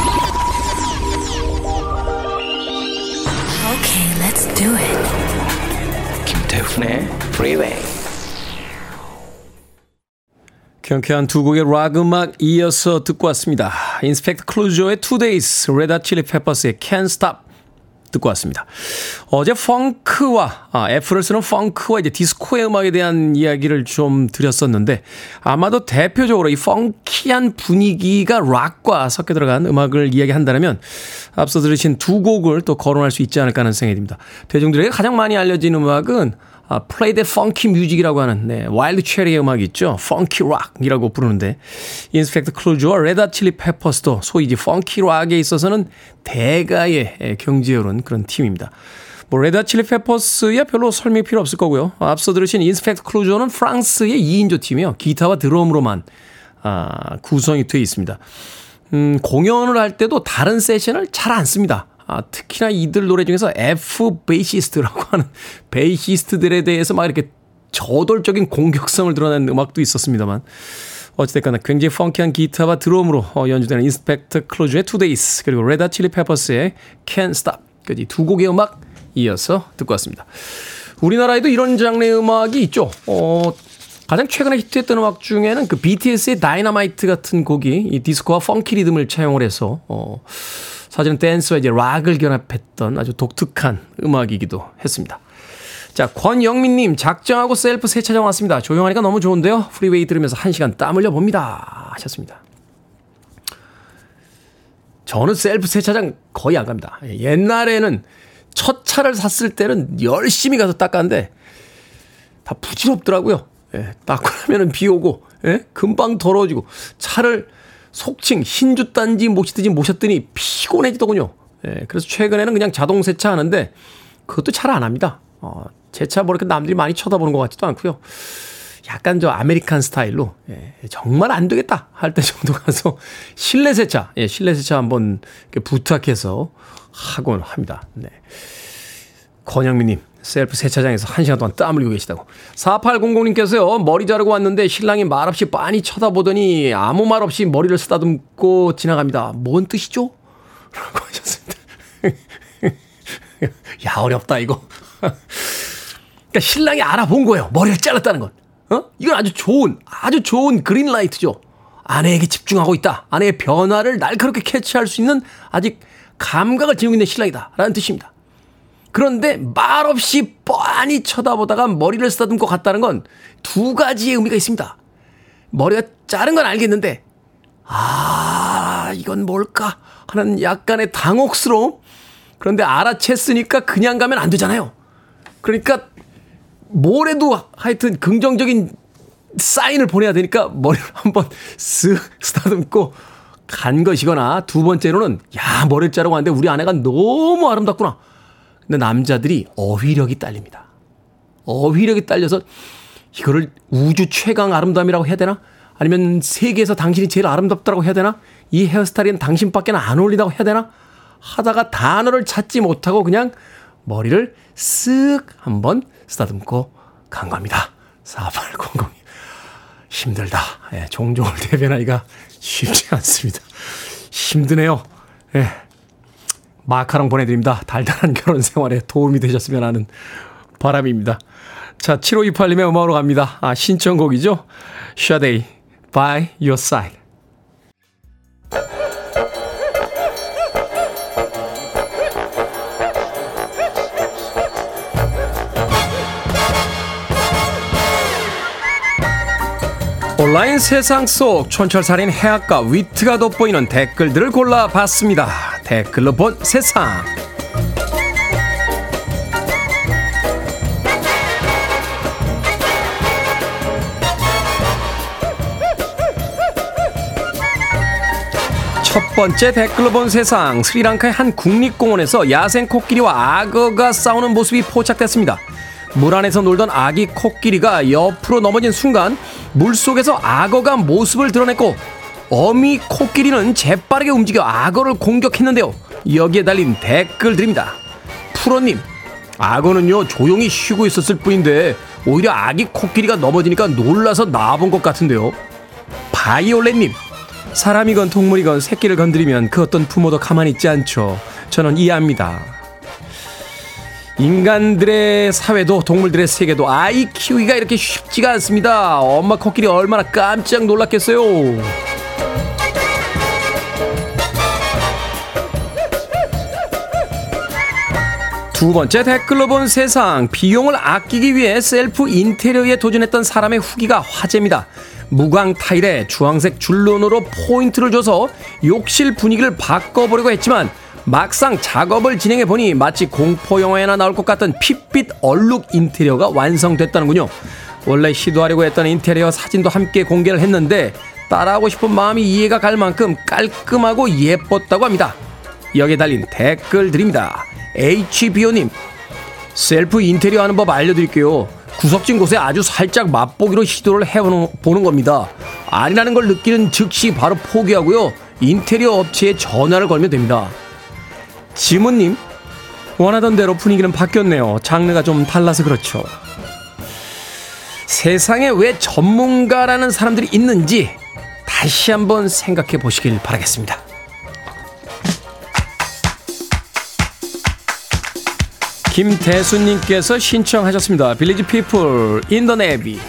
Speaker 3: Do it.
Speaker 6: 김태훈의 Freeway.
Speaker 1: 경쾌한 두 곡의 락 음악 이어서 듣고 왔습니다. Inspector Cluzo의 Two Days, Red Hot Chili Peppers의 Can't Stop 듣고 왔습니다. 어제 펑크와 아, F를 쓰는 펑크와 이제 디스코의 음악에 대한 이야기를 좀 드렸었는데 아마도 대표적으로 이 funky한 분위기가 락과 섞여 들어간 음악을 이야기한다면 앞서 들으신 두 곡을 또 거론할 수 있지 않을까 하는 생각이 듭니다. 대중들에게 가장 많이 알려진 음악은 아, Play That Funky Music이라고 하는 네, Wild Cherry의 음악이 있죠. funky rock이라고 부르는데 Inspector Cluzo와 Red Hot Chili Peppers도 소위 이제 funky rock에 있어서는 대가의 경지에 오른 그런 팀입니다. 뭐 Red Hot Chili Peppers야 별로 설명이 필요 없을 거고요. 앞서 들으신 Inspector Cluzo는 프랑스의 2인조 팀이요. 기타와 드럼으로만 아, 구성이 되어 있습니다. 음, 공연을 할 때도 다른 세션을 잘 안 씁니다. 아, 특히나 이들 노래 중에서 F 베이시스트라고 하는 베이시스트들에 대해서 막 이렇게 저돌적인 공격성을 드러내는 음악도 있었습니다만 어찌됐거나 굉장히 펑키한 기타와 드럼으로 어, 연주되는 인스펙터 클루조의 Days 그리고 레드 핫 칠리 페퍼스의 Can't Stop까지 두 곡의 음악 이어서 듣고 왔습니다. 우리나라에도 이런 장르의 음악이 있죠. 어, 가장 최근에 히트했던 음악 중에는 그 BTS의 Dynamite 같은 곡이 이 디스코와 펑키 리듬을 차용을 해서 어, 사실은 댄스와 이제 락을 결합했던 아주 독특한 음악이기도 했습니다. 자, 권영민님, 작정하고 셀프 세차장 왔습니다. 조용하니까 너무 좋은데요? Freeway 들으면서 한 시간 땀 흘려 봅니다. 하셨습니다. 저는 셀프 세차장 거의 안 갑니다. 옛날에는 첫 차를 샀을 때는 열심히 가서 닦았는데 다 부질없더라고요. 예, 닦고 나면은 비 오고, 예, 금방 더러워지고, 차를 속칭 단지 모시듯이 모셨더니 피곤해지더군요. 예, 그래서 최근에는 그냥 자동 세차 하는데 그것도 잘 안 합니다. 어, 제 차 보니까 남들이 많이 쳐다보는 것 같지도 않고요. 약간 저 American 스타일로 예, 정말 안 되겠다 할 때 정도 가서 실내 세차, 예, 실내 세차 한번 부탁해서 하곤 합니다. 네. 권영민님, 셀프 세차장에서 1시간 동안 땀 흘리고 계시다고. 4800님께서요, 머리 자르고 왔는데 신랑이 말없이 빤히 쳐다보더니 아무 말 없이 머리를 쓰다듬고 지나갑니다. 뭔 뜻이죠? 라고 하셨습니다. 야, 어렵다, 이거. 그러니까 신랑이 알아본 거예요. 머리를 잘랐다는 건. 어? 이건 아주 좋은, 아주 좋은 그린라이트죠. 아내에게 집중하고 있다. 아내의 변화를 날카롭게 캐치할 수 있는 아직 감각을 지니고 있는 신랑이다. 라는 뜻입니다. 그런데 말없이 뻔히 쳐다보다가 머리를 쓰다듬고 갔다는 건 두 가지의 의미가 있습니다. 머리가 자른 건 알겠는데, 아, 이건 뭘까? 하는 약간의 당혹스러움? 그런데 알아챘으니까 그냥 가면 안 되잖아요. 그러니까 뭐래도 하여튼 긍정적인 사인을 보내야 되니까 머리를 한번 쓱 쓰다듬고 간 것이거나 두 번째로는 야, 머리를 자르고 왔는데 우리 아내가 너무 아름답구나. 근데 남자들이 어휘력이 딸립니다. 어휘력이 딸려서 이거를 우주 최강 아름다움이라고 해야 되나? 아니면 세계에서 당신이 제일 아름답다고 해야 되나? 이 헤어스타일은 당신밖에 안 어울린다고 해야 되나? 하다가 단어를 찾지 못하고 그냥 머리를 쓱 한번 쓰다듬고 간 겁니다. 4800. 힘들다. 예, 종종을 대변하기가 쉽지 않습니다. 힘드네요. 예. 마카롱 보내드립니다. 달달한 결혼 생활에 도움이 되셨으면 하는 바람입니다. 자, 7528님의 음악으로 갑니다. 아, 신청곡이죠. Sade, By Your Side. 온라인 세상 속 촌철살인 해학과 위트가 돋보이는 댓글들을 골라봤습니다. 댓글로 본 세상. 첫 번째 댓글로 본 세상 스리랑카의 한 국립공원에서 야생 코끼리와 악어가 싸우는 모습이 포착됐습니다. 물 안에서 놀던 아기 코끼리가 옆으로 넘어진 순간 물 속에서 악어가 모습을 드러냈고 어미 코끼리는 재빠르게 움직여 악어를 공격했는데요. 여기에 달린 댓글들입니다. 프로님, 악어는요 조용히 쉬고 있었을 뿐인데 오히려 아기 코끼리가 넘어지니까 놀라서 나본 것 같은데요. 바이올렛님, 사람이건 동물이건 새끼를 건드리면 그 어떤 부모도 가만히 있지 않죠. 저는 이해합니다. 인간들의 사회도 동물들의 세계도 아이 키우기가 이렇게 쉽지가 않습니다. 엄마 코끼리 얼마나 깜짝 놀랐겠어요. 두 번째 댓글로 본 세상 비용을 아끼기 위해 셀프 인테리어에 도전했던 사람의 후기가 화제입니다. 무광 타일에 주황색 줄눈으로 포인트를 줘서 욕실 분위기를 바꿔보려고 했지만 막상 작업을 진행해 보니 마치 공포 영화에나 나올 것 같던 핏빛 얼룩 인테리어가 완성됐다는군요. 원래 시도하려고 했던 인테리어 사진도 함께 공개를 했는데 따라하고 싶은 마음이 이해가 갈 만큼 깔끔하고 예뻤다고 합니다. 여기에 달린 댓글드립니다. HBO님, 셀프 인테리어 하는 법 알려드릴게요. 구석진 곳에 아주 살짝 맛보기로 시도를 해보는 겁니다. 아니라는 걸 느끼는 즉시 바로 포기하고요. 인테리어 업체에 전화를 걸면 됩니다. 지문님, 원하던 대로 분위기는 바뀌었네요. 장르가 좀 달라서 그렇죠. 세상에 왜 전문가라는 사람들이 있는지 다시 한번 생각해 보시길 바라겠습니다. 김대수님께서 신청하셨습니다. 빌리지 피플 In the Navy.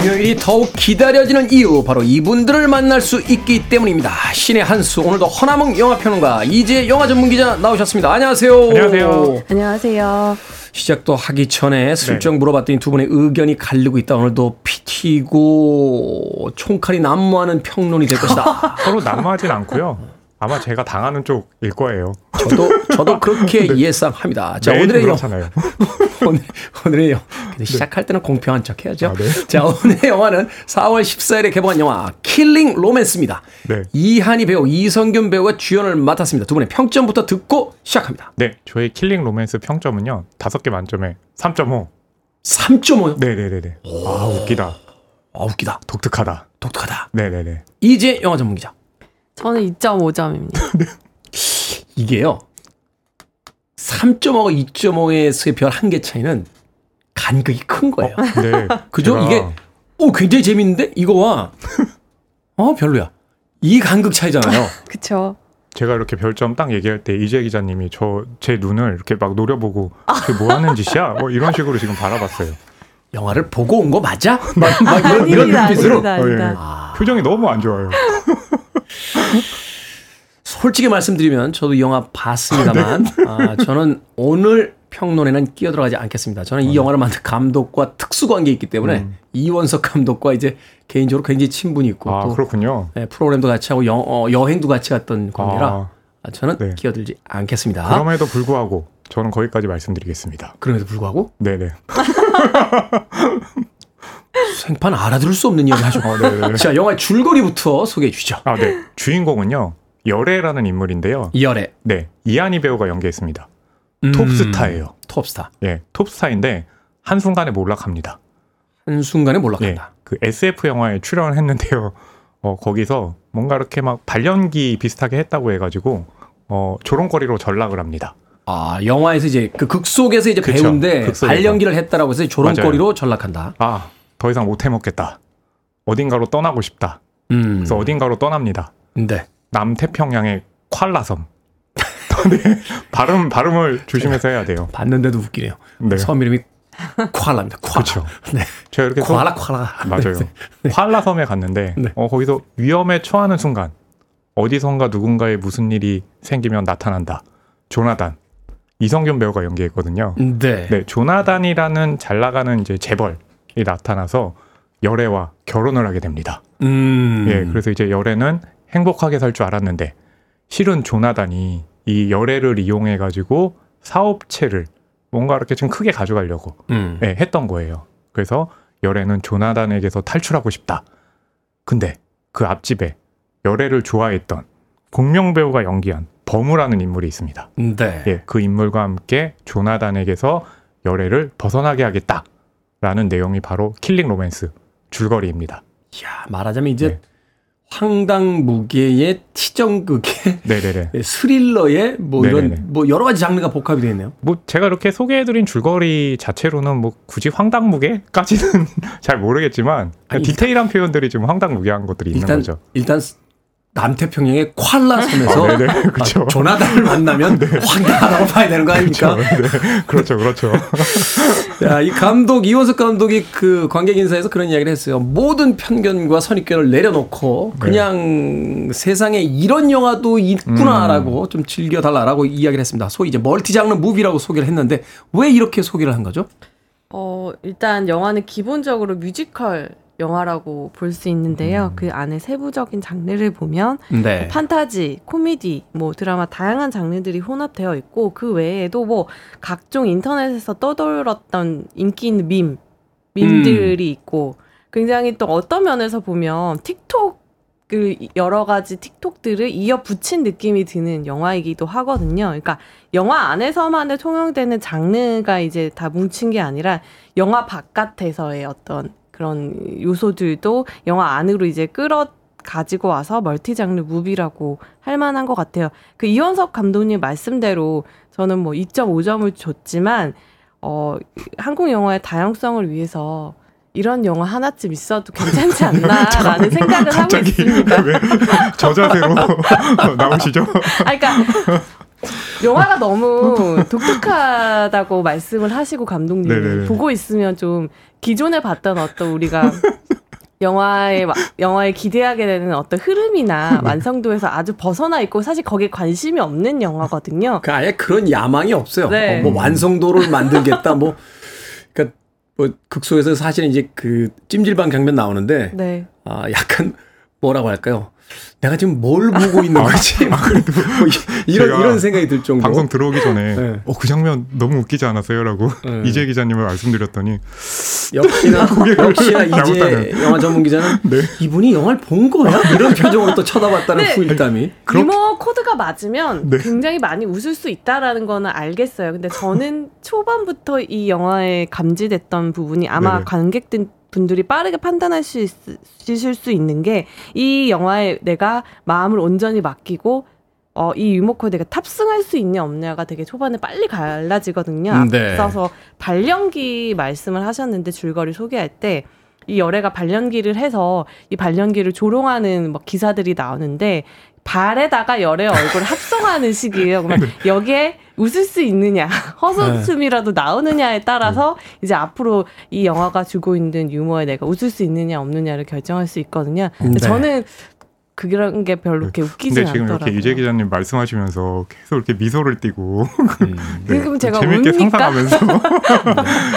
Speaker 1: 금요일이 더욱 기다려지는 이유 바로 이분들을 만날 수 있기 때문입니다. 신의 한수 오늘도 허남웅 영화평론가 이제 영화 전문 기자 나오셨습니다. 안녕하세요.
Speaker 9: 안녕하세요. 안녕하세요.
Speaker 1: 시작도 하기 전에 슬쩍 네. 물어봤더니 두 분의 의견이 갈리고 있다. 오늘도 피 튀고 총칼이 난무하는 평론이 될 것이다.
Speaker 9: 서로 난무하진 않고요. 아마 제가 당하는 쪽일 거예요.
Speaker 1: 저도 저도 그렇게 네. 예상합니다. 자 오늘의 영 오늘 오늘의 영 네. 시작할 때는 공평한 척 해야죠. 아, 네. 자 오늘의 영화는 4월 14일에 개봉한 영화 킬링 로맨스입니다. 네. 이하늬 배우 이선균 배우가 주연을 맡았습니다. 두 분의 평점부터 듣고 시작합니다.
Speaker 9: 네, 저의 킬링 로맨스 평점은요 다섯 개 만점에 3.5.
Speaker 1: 3.5요?
Speaker 9: 네네네네. 아 웃기다.
Speaker 1: 아 웃기다.
Speaker 9: 독특하다.
Speaker 1: 독특하다.
Speaker 9: 네네네.
Speaker 1: 이제 영화 전문 기자.
Speaker 10: 저는 2.5점입니다. 네.
Speaker 1: 이게요. 3.5가 2.5에서의 별 한 개 차이는 간극이 큰 거예요. 어, 네. 그죠? 제가... 이게 오 굉장히 재밌는데 이거와 어 별로야. 이 간극 차이잖아요.
Speaker 10: 그렇죠.
Speaker 9: 제가 이렇게 별점 딱 얘기할 때 이재 기자님이 저 제 눈을 이렇게 막 노려보고 그게 뭐 하는 짓이야? 뭐 이런 식으로 지금 바라봤어요.
Speaker 1: 영화를 보고 온 거 맞아? 막, 막 이런, 이런 눈빛으로. 아니다,
Speaker 9: 아니다. 어, 예. 아. 표정이 너무 안 좋아요.
Speaker 1: 솔직히 말씀드리면 저도 영화 봤습니다만 네. 아, 저는 오늘 평론에는 끼어들어가지 않겠습니다. 저는 이 어. 영화를 만든 감독과 특수 관계에 있기 때문에 음. 이원석 감독과 이제 개인적으로 굉장히 친분이 있고
Speaker 9: 아, 또 그렇군요.
Speaker 1: 네, 프로그램도 같이 하고 여, 어, 여행도 같이 갔던 관계라 아, 아 저는 네. 끼어들지 않겠습니다.
Speaker 9: 그럼에도 불구하고 저는 거기까지 말씀드리겠습니다.
Speaker 1: 그럼에도 불구하고?
Speaker 9: 네네.
Speaker 1: 생판 알아들을 수 없는 이야기 하죠. 어, 자, 영화 줄거리부터 소개해 주시죠.
Speaker 9: 아, 네. 주인공은요. 열애라는 인물인데요.
Speaker 1: 열애.
Speaker 9: 네. 이한희 배우가 연기했습니다. 음, 톱스타예요.
Speaker 1: 톱스타.
Speaker 9: 예. 톱스타인데 한 순간에 몰락합니다.
Speaker 1: 한 순간에 몰락한다.
Speaker 9: 예, 그 SF 영화에 출연을 했는데요. 어, 거기서 뭔가 이렇게 막 발연기 비슷하게 했다고 해가지고 어, 조롱거리로 전락을 합니다.
Speaker 1: 아, 영화에서 이제 그 극 속에서 이제
Speaker 9: 그쵸,
Speaker 1: 배우인데
Speaker 9: 극속에서.
Speaker 1: 발연기를 했다라고 해서 조롱거리로 전락한다.
Speaker 9: 아, 더 이상 못 해먹겠다. 어딘가로 떠나고 싶다.
Speaker 1: 음.
Speaker 9: 그래서 어딘가로 떠납니다.
Speaker 1: 네.
Speaker 9: 남태평양의 콸라섬. 네, 발음 발음을 조심해서 해야 돼요.
Speaker 1: 봤는데도 웃기네요.
Speaker 9: 네.
Speaker 1: 섬 이름이 콰라입니다. 콰라.
Speaker 9: 그렇죠.
Speaker 1: 네.
Speaker 9: 제가 이렇게 소-
Speaker 1: 콰라 콰라.
Speaker 9: 맞아요. 콸라 섬에 갔는데
Speaker 1: 네.
Speaker 9: 어, 거기서 위험에 처하는 순간 어디선가 누군가에 무슨 일이 생기면 나타난다. 조나단 이성균 배우가 연기했거든요.
Speaker 1: 네.
Speaker 9: 네, 조나단이라는 잘 나가는 이제 재벌이 나타나서 열애와 결혼을 하게 됩니다.
Speaker 1: 음.
Speaker 9: 예, 그래서 이제 열애는 행복하게 살 줄 알았는데 실은 조나단이 이 열애를 이용해 가지고 사업체를 뭔가 이렇게 좀 크게 가져가려고
Speaker 1: 음.
Speaker 9: 예, 했던 거예요. 그래서 열애는 조나단에게서 탈출하고 싶다. 근데 그 앞집에 열애를 좋아했던 공명 배우가 연기한 버무라는 인물이 있습니다.
Speaker 1: 네.
Speaker 9: 예, 그 인물과 함께 조나단에게서 열애를 벗어나게 하겠다라는 내용이 바로 킬링 로맨스 줄거리입니다.
Speaker 1: 야, 말하자면 이제
Speaker 9: 네.
Speaker 1: 황당무계의 치정극의
Speaker 9: 네네네.
Speaker 1: 스릴러의 뭐
Speaker 9: 네네네.
Speaker 1: 이런 뭐 여러 가지 장르가 복합이 되어 있네요.
Speaker 9: 뭐 제가 이렇게 소개해드린 줄거리 자체로는 뭐 굳이 황당무계까지는 잘 모르겠지만
Speaker 1: 아니,
Speaker 9: 디테일한 표현들이 좀 황당무계한 것들이 있는
Speaker 1: 일단
Speaker 9: 거죠.
Speaker 1: 일단 남태평양의 꽐라 섬에서
Speaker 9: 아, 네네, 그쵸.
Speaker 1: 아, 조나단을 만나면 황당하다고 봐야 되는 거 아닙니까?
Speaker 9: 그렇죠, 그렇죠.
Speaker 1: 야, 이 감독 이원석 감독이 그 관객 인사에서 그런 이야기를 했어요. 모든 편견과 선입견을 내려놓고
Speaker 9: 네.
Speaker 1: 그냥 세상에 이런 영화도 있구나라고
Speaker 9: 음.
Speaker 1: 좀 즐겨달라라고 이야기를 했습니다. 소위 이제 멀티 장르 무비라고 소개를 했는데 왜 이렇게 소개를 한 거죠?
Speaker 10: 어, 일단 영화는 기본적으로 뮤지컬 영화라고 볼 수 있는데요. 그 안에 세부적인 장르를 보면
Speaker 1: 네.
Speaker 10: 판타지, 코미디, 뭐 드라마 다양한 장르들이 혼합되어 있고 그 외에도 뭐 각종 인터넷에서 떠돌았던 인기 있는 밈, 밈들이 있고 굉장히 또 어떤 면에서 보면 틱톡 그 여러 가지 틱톡들을 이어 붙인 느낌이 드는 영화이기도 하거든요. 그러니까 영화 안에서만의 통용되는 장르가 이제 다 뭉친 게 아니라 영화 바깥에서의 어떤 그런 요소들도 영화 안으로 이제 끌어 가지고 와서 멀티 장르 무비라고 할 만한 것 같아요. 그 이원석 감독님 말씀대로 저는 뭐 2.5점을 줬지만 어 한국 영화의 다양성을 위해서 이런 영화 하나쯤 있어도 괜찮지 않나라는 생각을 하고
Speaker 9: 갑자기
Speaker 10: 있습니다.
Speaker 9: 왜 저 자세로 나오시죠?
Speaker 10: 아, 그러니까 영화가 너무 독특하다고 말씀을 하시고
Speaker 9: 네네네.
Speaker 10: 보고 있으면 좀 기존에 봤던 어떤 우리가 영화에 와- 영화에 기대하게 되는 어떤 흐름이나 완성도에서 아주 벗어나 있고 사실 거기에 관심이 없는 영화거든요.
Speaker 1: 그 아예 그런 야망이 없어요.
Speaker 10: 네.
Speaker 1: 어, 뭐 완성도를 만들겠다. 뭐 그러니까 뭐 극소에서 사실은 이제 그 찜질방 장면 나오는데
Speaker 10: 네.
Speaker 1: 아 약간 뭐라고 할까요? 내가 지금 뭘 보고 있는 거지? 뭐 이- 이런
Speaker 9: 제가
Speaker 1: 이런 생각이 들 정도.
Speaker 9: 방송 들어오기 전에
Speaker 1: 네.
Speaker 9: 어, 그 장면 너무 웃기지 않았어요?라고
Speaker 1: 네.
Speaker 9: 이재 기자님을 말씀드렸더니
Speaker 1: 역시나 역시나 이제
Speaker 9: 잘못하는.
Speaker 1: 영화 전문 기자는
Speaker 9: 네.
Speaker 1: 이분이 영화를 본 거야? 이런 표정으로 또 쳐다봤다는
Speaker 10: 네.
Speaker 1: 후일담이.
Speaker 10: 유머 코드가 맞으면
Speaker 9: 네.
Speaker 10: 굉장히 많이 웃을 수 있다라는 거는 알겠어요. 근데 저는 초반부터 이 영화에 감지됐던 부분이 아마. 관객들 분들이 빠르게 판단할 수 있, 으실 수 있는 게 이 영화에 내가 마음을 온전히 맡기고 어, 이 유머 코드에 탑승할 수 있냐 없냐가 되게 초반에 빨리 갈라지거든요.
Speaker 1: 음, 네.
Speaker 10: 앞서서 발연기 말씀을 하셨는데 줄거리 소개할 때 이 열애가 발연기를 해서 이 발연기를 조롱하는 뭐 기사들이 나오는데 발에다가 열애 얼굴을 합성하는 식이에요. 그러면 여기에 웃을 수 있느냐, 허소춤이라도 나오느냐에 따라서 이제 앞으로 이 영화가 주고 있는 유머에 내가 웃을 수 있느냐 없느냐를 결정할 수 있거든요. 근데
Speaker 1: 네.
Speaker 10: 저는 그런 게 별로 이렇게 웃기지
Speaker 9: 근데 지금
Speaker 10: 않더라고요.
Speaker 9: 이렇게 이재 기자님 말씀하시면서 계속 이렇게 미소를 띠고
Speaker 1: 음.
Speaker 10: 그럼 제가
Speaker 9: 재밌게
Speaker 10: 웁니까?
Speaker 9: 상상하면서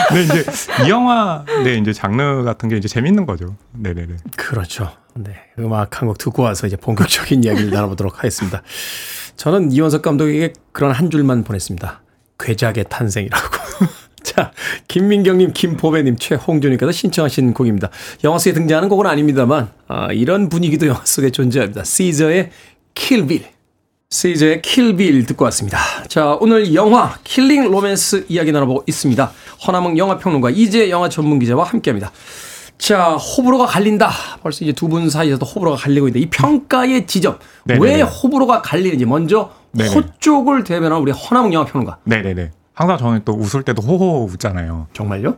Speaker 9: 근데 이제 이 영화의 이제 장르 같은 게 이제 재밌는 거죠. 네네네.
Speaker 1: 그렇죠. 네. 음악 한 곡 듣고 와서 이제 본격적인 이야기를 나눠보도록 하겠습니다. 저는 이원석 감독에게 그런 한 줄만 보냈습니다. 괴작의 탄생이라고. 자, 김민경님, 김보배님, 최홍준님께서 신청하신 곡입니다. 영화 속에 등장하는 곡은 아닙니다만, 아, 이런 분위기도 영화 속에 존재합니다. 시저의 Kill Bill. 시저의 Kill Bill 듣고 왔습니다. 자, 오늘 영화 킬링 로맨스 이야기 나눠보고 있습니다. 허남웅 영화평론가 이지혜 영화 전문 기자와 함께 합니다. 자, 호불호가 갈린다. 벌써 이제 두 분 사이에서도 호불호가 갈리고 있는데 이 평가의 지점
Speaker 9: 네네네.
Speaker 1: 왜 호불호가 갈리는지 먼저
Speaker 9: 네네.
Speaker 1: 호 쪽을 대변한 우리 허남웅 영화평론가.
Speaker 9: 네네네. 항상 저는 또 웃을 때도 호호 웃잖아요.
Speaker 1: 정말요?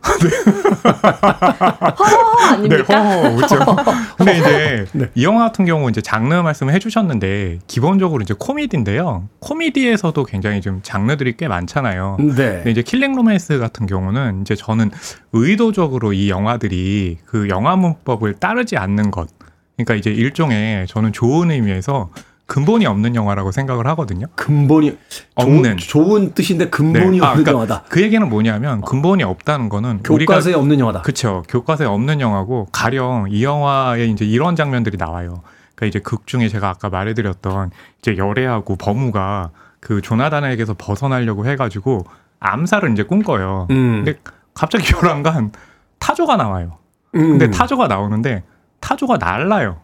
Speaker 10: 허허허 아닙니까?
Speaker 9: 네, 허허 웃죠. 근데 이제 이 영화 같은 경우 이제 장르 말씀을 해주셨는데 기본적으로 이제 코미디인데요. 코미디에서도 굉장히 좀 장르들이 꽤 많잖아요.
Speaker 1: 네.
Speaker 9: 근데 이제 킬링 로맨스 같은 경우는 이제 저는 의도적으로 이 영화들이 그 영화 문법을 따르지 않는 것. 그러니까 이제 일종의 저는 좋은 의미에서 근본이 없는 영화라고 생각을 하거든요.
Speaker 1: 근본이
Speaker 9: 없는.
Speaker 1: 좋은, 좋은 뜻인데 근본이
Speaker 9: 네. 아,
Speaker 1: 없는
Speaker 9: 그러니까
Speaker 1: 영화다.
Speaker 9: 그 얘기는 뭐냐면 근본이 없다는 거는
Speaker 1: 교과서에 없는 영화다.
Speaker 9: 그쵸. 교과서에 없는 영화고 가령 이 영화에 이제 이런 장면들이 나와요. 그러니까 이제 극 중에 제가 아까 말해드렸던 이제 열애하고 버무가 그 조나단에게서 벗어나려고 해가지고 암살을 이제 꿈꿔요.
Speaker 1: 음.
Speaker 9: 근데 갑자기 열한간 타조가 나와요.
Speaker 1: 음.
Speaker 9: 근데 타조가 나오는데 타조가 날라요.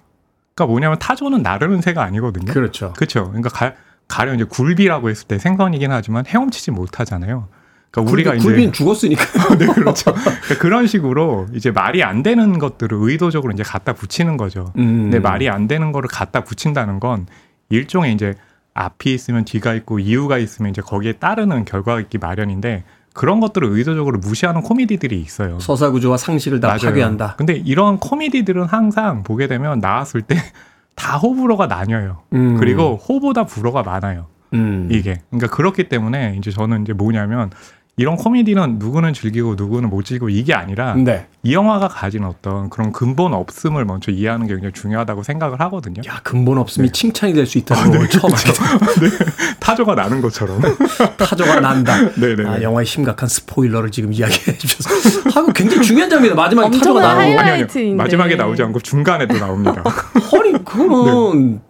Speaker 9: 그러니까 뭐냐면 타조는 나르는 새가 아니거든요.
Speaker 1: 그렇죠.
Speaker 9: 그렇죠. 그러니까 가, 가령 이제 굴비라고 했을 때 생선이긴 하지만 헤엄치지 못하잖아요. 그러니까 우리가 이제
Speaker 1: 굴비는 죽었으니까.
Speaker 9: 네, 그렇죠. 그러니까 그런 식으로 이제 말이 안 되는 것들을 의도적으로 이제 갖다 붙이는 거죠.
Speaker 1: 음.
Speaker 9: 근데 말이 안 되는 거를 갖다 붙인다는 건 일종의 이제 앞이 있으면 뒤가 있고 이유가 있으면 이제 거기에 따르는 결과가 있기 마련인데 그런 것들을 의도적으로 무시하는 코미디들이 있어요.
Speaker 1: 서사 구조와 상식을 다
Speaker 9: 맞아요.
Speaker 1: 파괴한다.
Speaker 9: 근데 이런 코미디들은 항상 보게 되면 나왔을 때 다 호불호가 나뉘어요.
Speaker 1: 음.
Speaker 9: 그리고 호보다 불호가 많아요.
Speaker 1: 음.
Speaker 9: 이게. 그러니까 그렇기 때문에 이제 저는 이제 뭐냐면 이런 코미디는 누구는 즐기고 누구는 못 즐기고 이게 아니라
Speaker 1: 네.
Speaker 9: 이 영화가 가진 어떤 그런 근본 없음을 먼저 이해하는 게 굉장히 중요하다고 생각을 하거든요.
Speaker 1: 야, 근본 없음이
Speaker 9: 네.
Speaker 1: 칭찬이 될 수 있다는 걸 처음 알게
Speaker 9: 타조가 나는 것처럼.
Speaker 1: 타조가 난다.
Speaker 9: 네네.
Speaker 1: 아, 영화의 심각한 스포일러를 지금 이야기해 주셔서. 하고 굉장히 중요한 장면이다. 마지막에 타조가 나오고.
Speaker 9: 아니, 아니. 마지막에 나오지 않고 중간에도 나옵니다.
Speaker 1: 아니, 그거는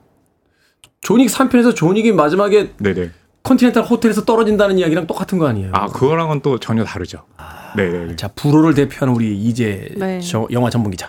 Speaker 1: 존윅 3편에서 존윅이 마지막에
Speaker 9: 네네.
Speaker 1: 컨티넨탈 호텔에서 떨어진다는 이야기랑 똑같은 거 아니에요?
Speaker 9: 아, 그거랑은 또 전혀 다르죠. 네네.
Speaker 1: 자, 불호를 대표하는 우리 이제
Speaker 10: 네.
Speaker 1: 저 영화 전문 기자.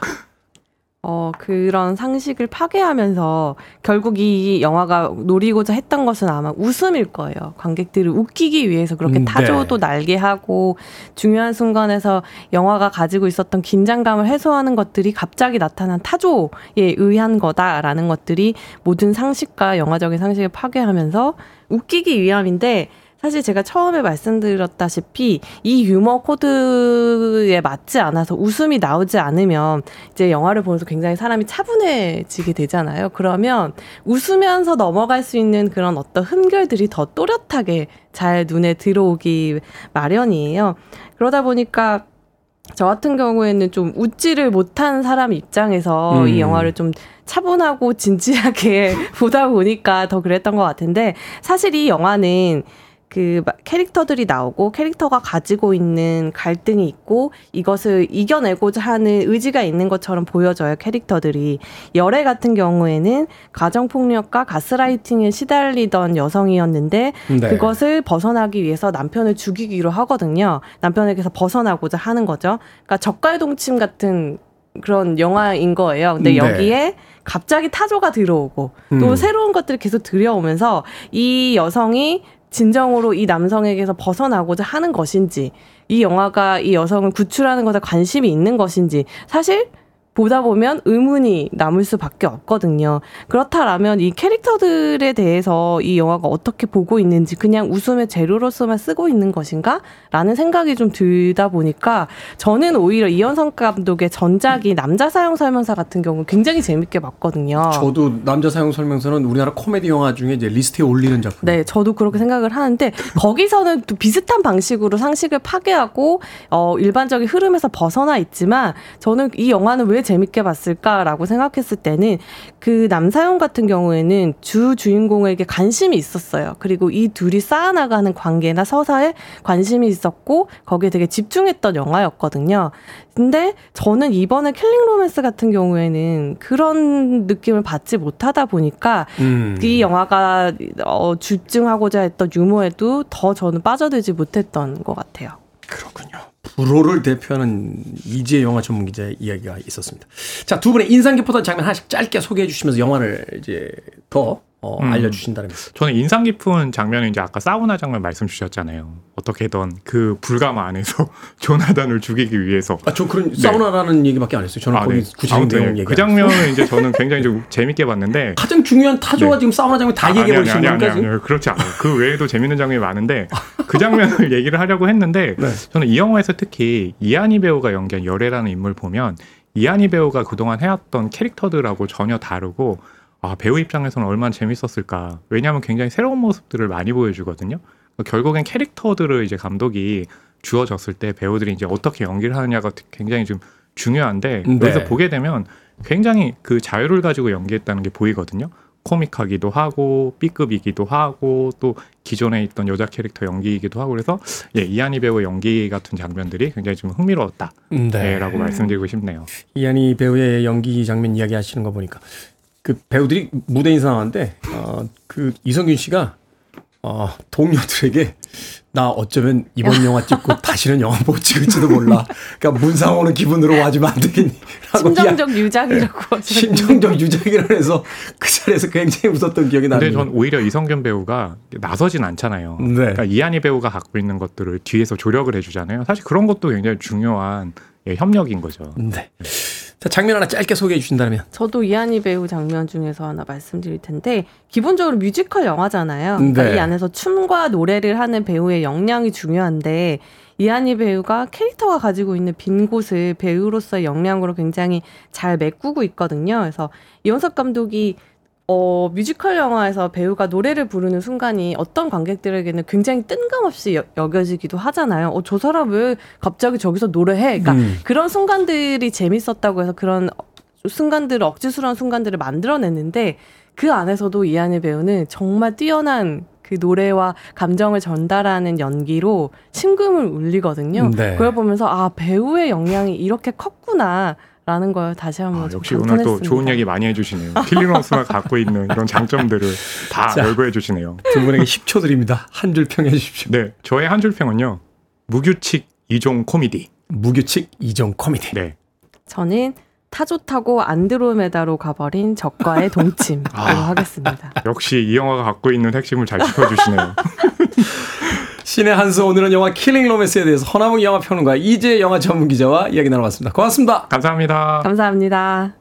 Speaker 10: 어, 그런 상식을 파괴하면서 결국 이 영화가 노리고자 했던 것은 아마 웃음일 거예요. 관객들을 웃기기 위해서 그렇게
Speaker 1: 음,
Speaker 10: 타조도
Speaker 1: 네.
Speaker 10: 날게 하고 중요한 순간에서 영화가 가지고 있었던 긴장감을 해소하는 것들이 갑자기 나타난 타조에 의한 거다라는 것들이 모든 상식과 영화적인 상식을 파괴하면서 웃기기 위함인데 사실 제가 처음에 말씀드렸다시피 이 유머 코드에 맞지 않아서 웃음이 나오지 않으면 이제 영화를 보면서 굉장히 사람이 차분해지게 되잖아요. 그러면 웃으면서 넘어갈 수 있는 그런 어떤 흥결들이 더 또렷하게 잘 눈에 들어오기 마련이에요. 그러다 보니까 저 같은 경우에는 좀 웃지를 못한 사람 입장에서
Speaker 1: 음.
Speaker 10: 이 영화를 좀 차분하고 진지하게 보다 보니까 더 그랬던 것 같은데 사실 이 영화는 그 마- 캐릭터들이 나오고 캐릭터가 가지고 있는 갈등이 있고 이것을 이겨내고자 하는 의지가 있는 것처럼 보여져요 캐릭터들이 열애 같은 경우에는 가정폭력과 가스라이팅에 시달리던 여성이었는데
Speaker 1: 네.
Speaker 10: 그것을 벗어나기 위해서 남편을 죽이기로 하거든요. 남편에게서 벗어나고자 하는 거죠. 그러니까 적갈동침 같은 그런 영화인 거예요. 근데
Speaker 1: 네.
Speaker 10: 여기에 갑자기 타조가 들어오고 또
Speaker 1: 음.
Speaker 10: 새로운 것들이 계속 들여오면서 이 여성이 진정으로 이 남성에게서 벗어나고자 하는 것인지 이 영화가 이 여성을 구출하는 것에 관심이 있는 것인지 사실 보다 보면 의문이 남을 수밖에 없거든요. 그렇다라면 이 캐릭터들에 대해서 이 영화가 어떻게 보고 있는지 그냥 웃음의 재료로서만 쓰고 있는 것인가? 라는 생각이 좀 들다 보니까 저는 오히려 이원석 감독의 전작이 남자 사용 설명서 같은 경우 굉장히 재밌게 봤거든요.
Speaker 1: 저도 남자 사용 설명서는 우리나라 코미디 영화 중에 이제 리스트에 올리는 작품.
Speaker 10: 네, 저도 그렇게 생각을 하는데 거기서는 또 비슷한 방식으로 상식을 파괴하고 어 일반적인 흐름에서 벗어나 있지만 저는 이 영화는 왜 재밌게 봤을까라고 생각했을 때는 그 남사용 같은 경우에는 주 주인공에게 관심이 있었어요. 그리고 이 둘이 쌓아나가는 관계나 서사에 관심이 있었고 거기에 되게 집중했던 영화였거든요. 근데 저는 이번에 킬링 로맨스 같은 경우에는 그런 느낌을 받지 못하다 보니까
Speaker 1: 음.
Speaker 10: 이 영화가 어, 집중하고자 했던 유머에도 더 저는 빠져들지 못했던 것 같아요.
Speaker 1: 그렇군요. 불호를 대표하는 이지혜 영화 전문 기자의 이야기가 있었습니다. 자, 두 분의 인상 깊었던 장면 하나씩 짧게 소개해 주시면서 영화를 이제 더 어,
Speaker 9: 음.
Speaker 1: 알려주신다면.
Speaker 9: 저는 인상 깊은 장면은 이제 아까 사우나 장면 말씀 주셨잖아요. 어떻게든 그 불감 안에서 조나단을 죽이기 위해서.
Speaker 1: 아, 저 그런 사우나라는 얘기밖에 안 했어요. 저는
Speaker 9: 아,
Speaker 1: 거기
Speaker 9: 네.
Speaker 1: 구체적인 내용 얘기.
Speaker 9: 그 장면은 이제 저는 굉장히 좀 재밌게 봤는데
Speaker 1: 가장 중요한 타조가
Speaker 9: 네.
Speaker 1: 지금 사우나 장면 다
Speaker 9: 아니,
Speaker 1: 얘기해 버리신?
Speaker 9: 아니, 그렇지 않아요. 그 외에도 재밌는 장면이 많은데 그 장면을 얘기를 하려고 했는데
Speaker 1: 네.
Speaker 9: 저는 이 영화에서 특히 이한희 배우가 연기한 열애라는 인물 보면 이한희 배우가 그동안 해왔던 캐릭터들하고 전혀 다르고 아, 배우 입장에서는 얼마나 재밌었을까. 왜냐하면 굉장히 새로운 모습들을 많이 보여주거든요. 그러니까 결국엔 캐릭터들을 이제 감독이 주어졌을 때 배우들이 이제 어떻게 연기를 하느냐가 굉장히 좀 중요한데
Speaker 1: 네.
Speaker 9: 여기서 보게 되면 굉장히 그 자유를 가지고 연기했다는 게 보이거든요. 코믹하기도 하고 B급이기도 하고 또 기존에 있던 여자 캐릭터 연기이기도 하고 그래서 예, 이한희 배우의 연기 같은 장면들이 굉장히 좀 흥미로웠다.
Speaker 1: 네.
Speaker 9: 예, 라고 말씀드리고 싶네요.
Speaker 1: 이한희 배우의 연기 장면 이야기 하시는 거 보니까 그 배우들이 무대 인상하는데 어, 그 이성균 씨가 어, 동료들에게 나 어쩌면 이번 영화 찍고 다시는 영화 못 찍을지도 몰라. 그러니까 문상 오는 기분으로 와주면 안 되겠니? 라고
Speaker 10: 심정적 유작이라고
Speaker 1: 이야- 심정적 유작이라 해서 그 자리에서 굉장히 웃었던 기억이
Speaker 9: 근데
Speaker 1: 나네요.
Speaker 9: 전 오히려 이성균 배우가 나서진 않잖아요.
Speaker 1: 네.
Speaker 9: 그러니까 이한희 배우가 갖고 있는 것들을 뒤에서 조력을 해주잖아요. 사실 그런 것도 굉장히 중요한 예, 협력인 거죠.
Speaker 1: 네. 자, 장면 하나 짧게 소개해 주신다면.
Speaker 10: 저도 이한희 배우 장면 중에서 하나 말씀드릴 텐데 기본적으로 뮤지컬 영화잖아요. 그러니까
Speaker 1: 네.
Speaker 10: 이 안에서 춤과 노래를 하는 배우의 역량이 중요한데 이한희 배우가 캐릭터가 가지고 있는 빈 곳을 배우로서의 역량으로 굉장히 잘 메꾸고 있거든요. 그래서 이원석 감독이 어, 뮤지컬 영화에서 배우가 노래를 부르는 순간이 어떤 관객들에게는 굉장히 뜬금없이 여, 여겨지기도 하잖아요. 어, 저 사람 왜 갑자기 저기서 노래해? 그러니까
Speaker 1: 음.
Speaker 10: 그런 순간들이 재밌었다고 해서 그런 순간들을 억지스러운 순간들을 만들어냈는데 그 안에서도 이한희 배우는 정말 뛰어난 그 노래와 감정을 전달하는 연기로 심금을 울리거든요.
Speaker 1: 네.
Speaker 10: 그걸 보면서 아 배우의 역량이 이렇게 컸구나. 라는 걸 다시 한번
Speaker 9: 아,
Speaker 10: 좀
Speaker 9: 역시 오늘 또
Speaker 10: 감탄했습니다.
Speaker 9: 좋은 얘기 많이 해주시네요. 킬링 로맨스가 갖고 있는 이런 장점들을 다
Speaker 1: 자.
Speaker 9: 열거해 주시네요.
Speaker 1: 두 분에게 10초 드립니다. 한 줄 평해 주십시오.
Speaker 9: 네, 저의 한 줄 평은요. 무규칙 이종 코미디.
Speaker 1: 무규칙 이종 코미디.
Speaker 9: 네.
Speaker 10: 저는 타조 타고 안드로메다로 가버린 적과의 동침으로
Speaker 9: 아.
Speaker 10: 하겠습니다.
Speaker 9: 역시 이 영화가 갖고 있는 핵심을 잘 짚어주시네요.
Speaker 1: 씨네한수 오늘은 영화 킬링 로맨스에 대해서 허남웅 영화 평론가 이재 영화 전문 기자와 이야기 나눠봤습니다. 고맙습니다.
Speaker 9: 감사합니다.
Speaker 10: 감사합니다.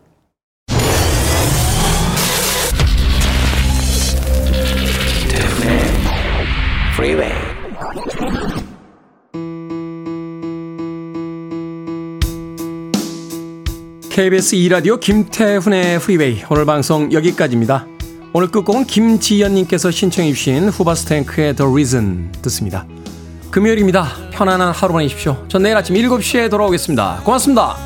Speaker 1: KBS 2라디오 김태훈의 프리웨이 오늘 방송 여기까지입니다. 오늘 끝곡은 김지연님께서 신청해 주신 후바스탱크의 The Reason 듣습니다. 금요일입니다. 편안한 하루 보내십시오. 전 내일 아침 7시에 돌아오겠습니다. 고맙습니다.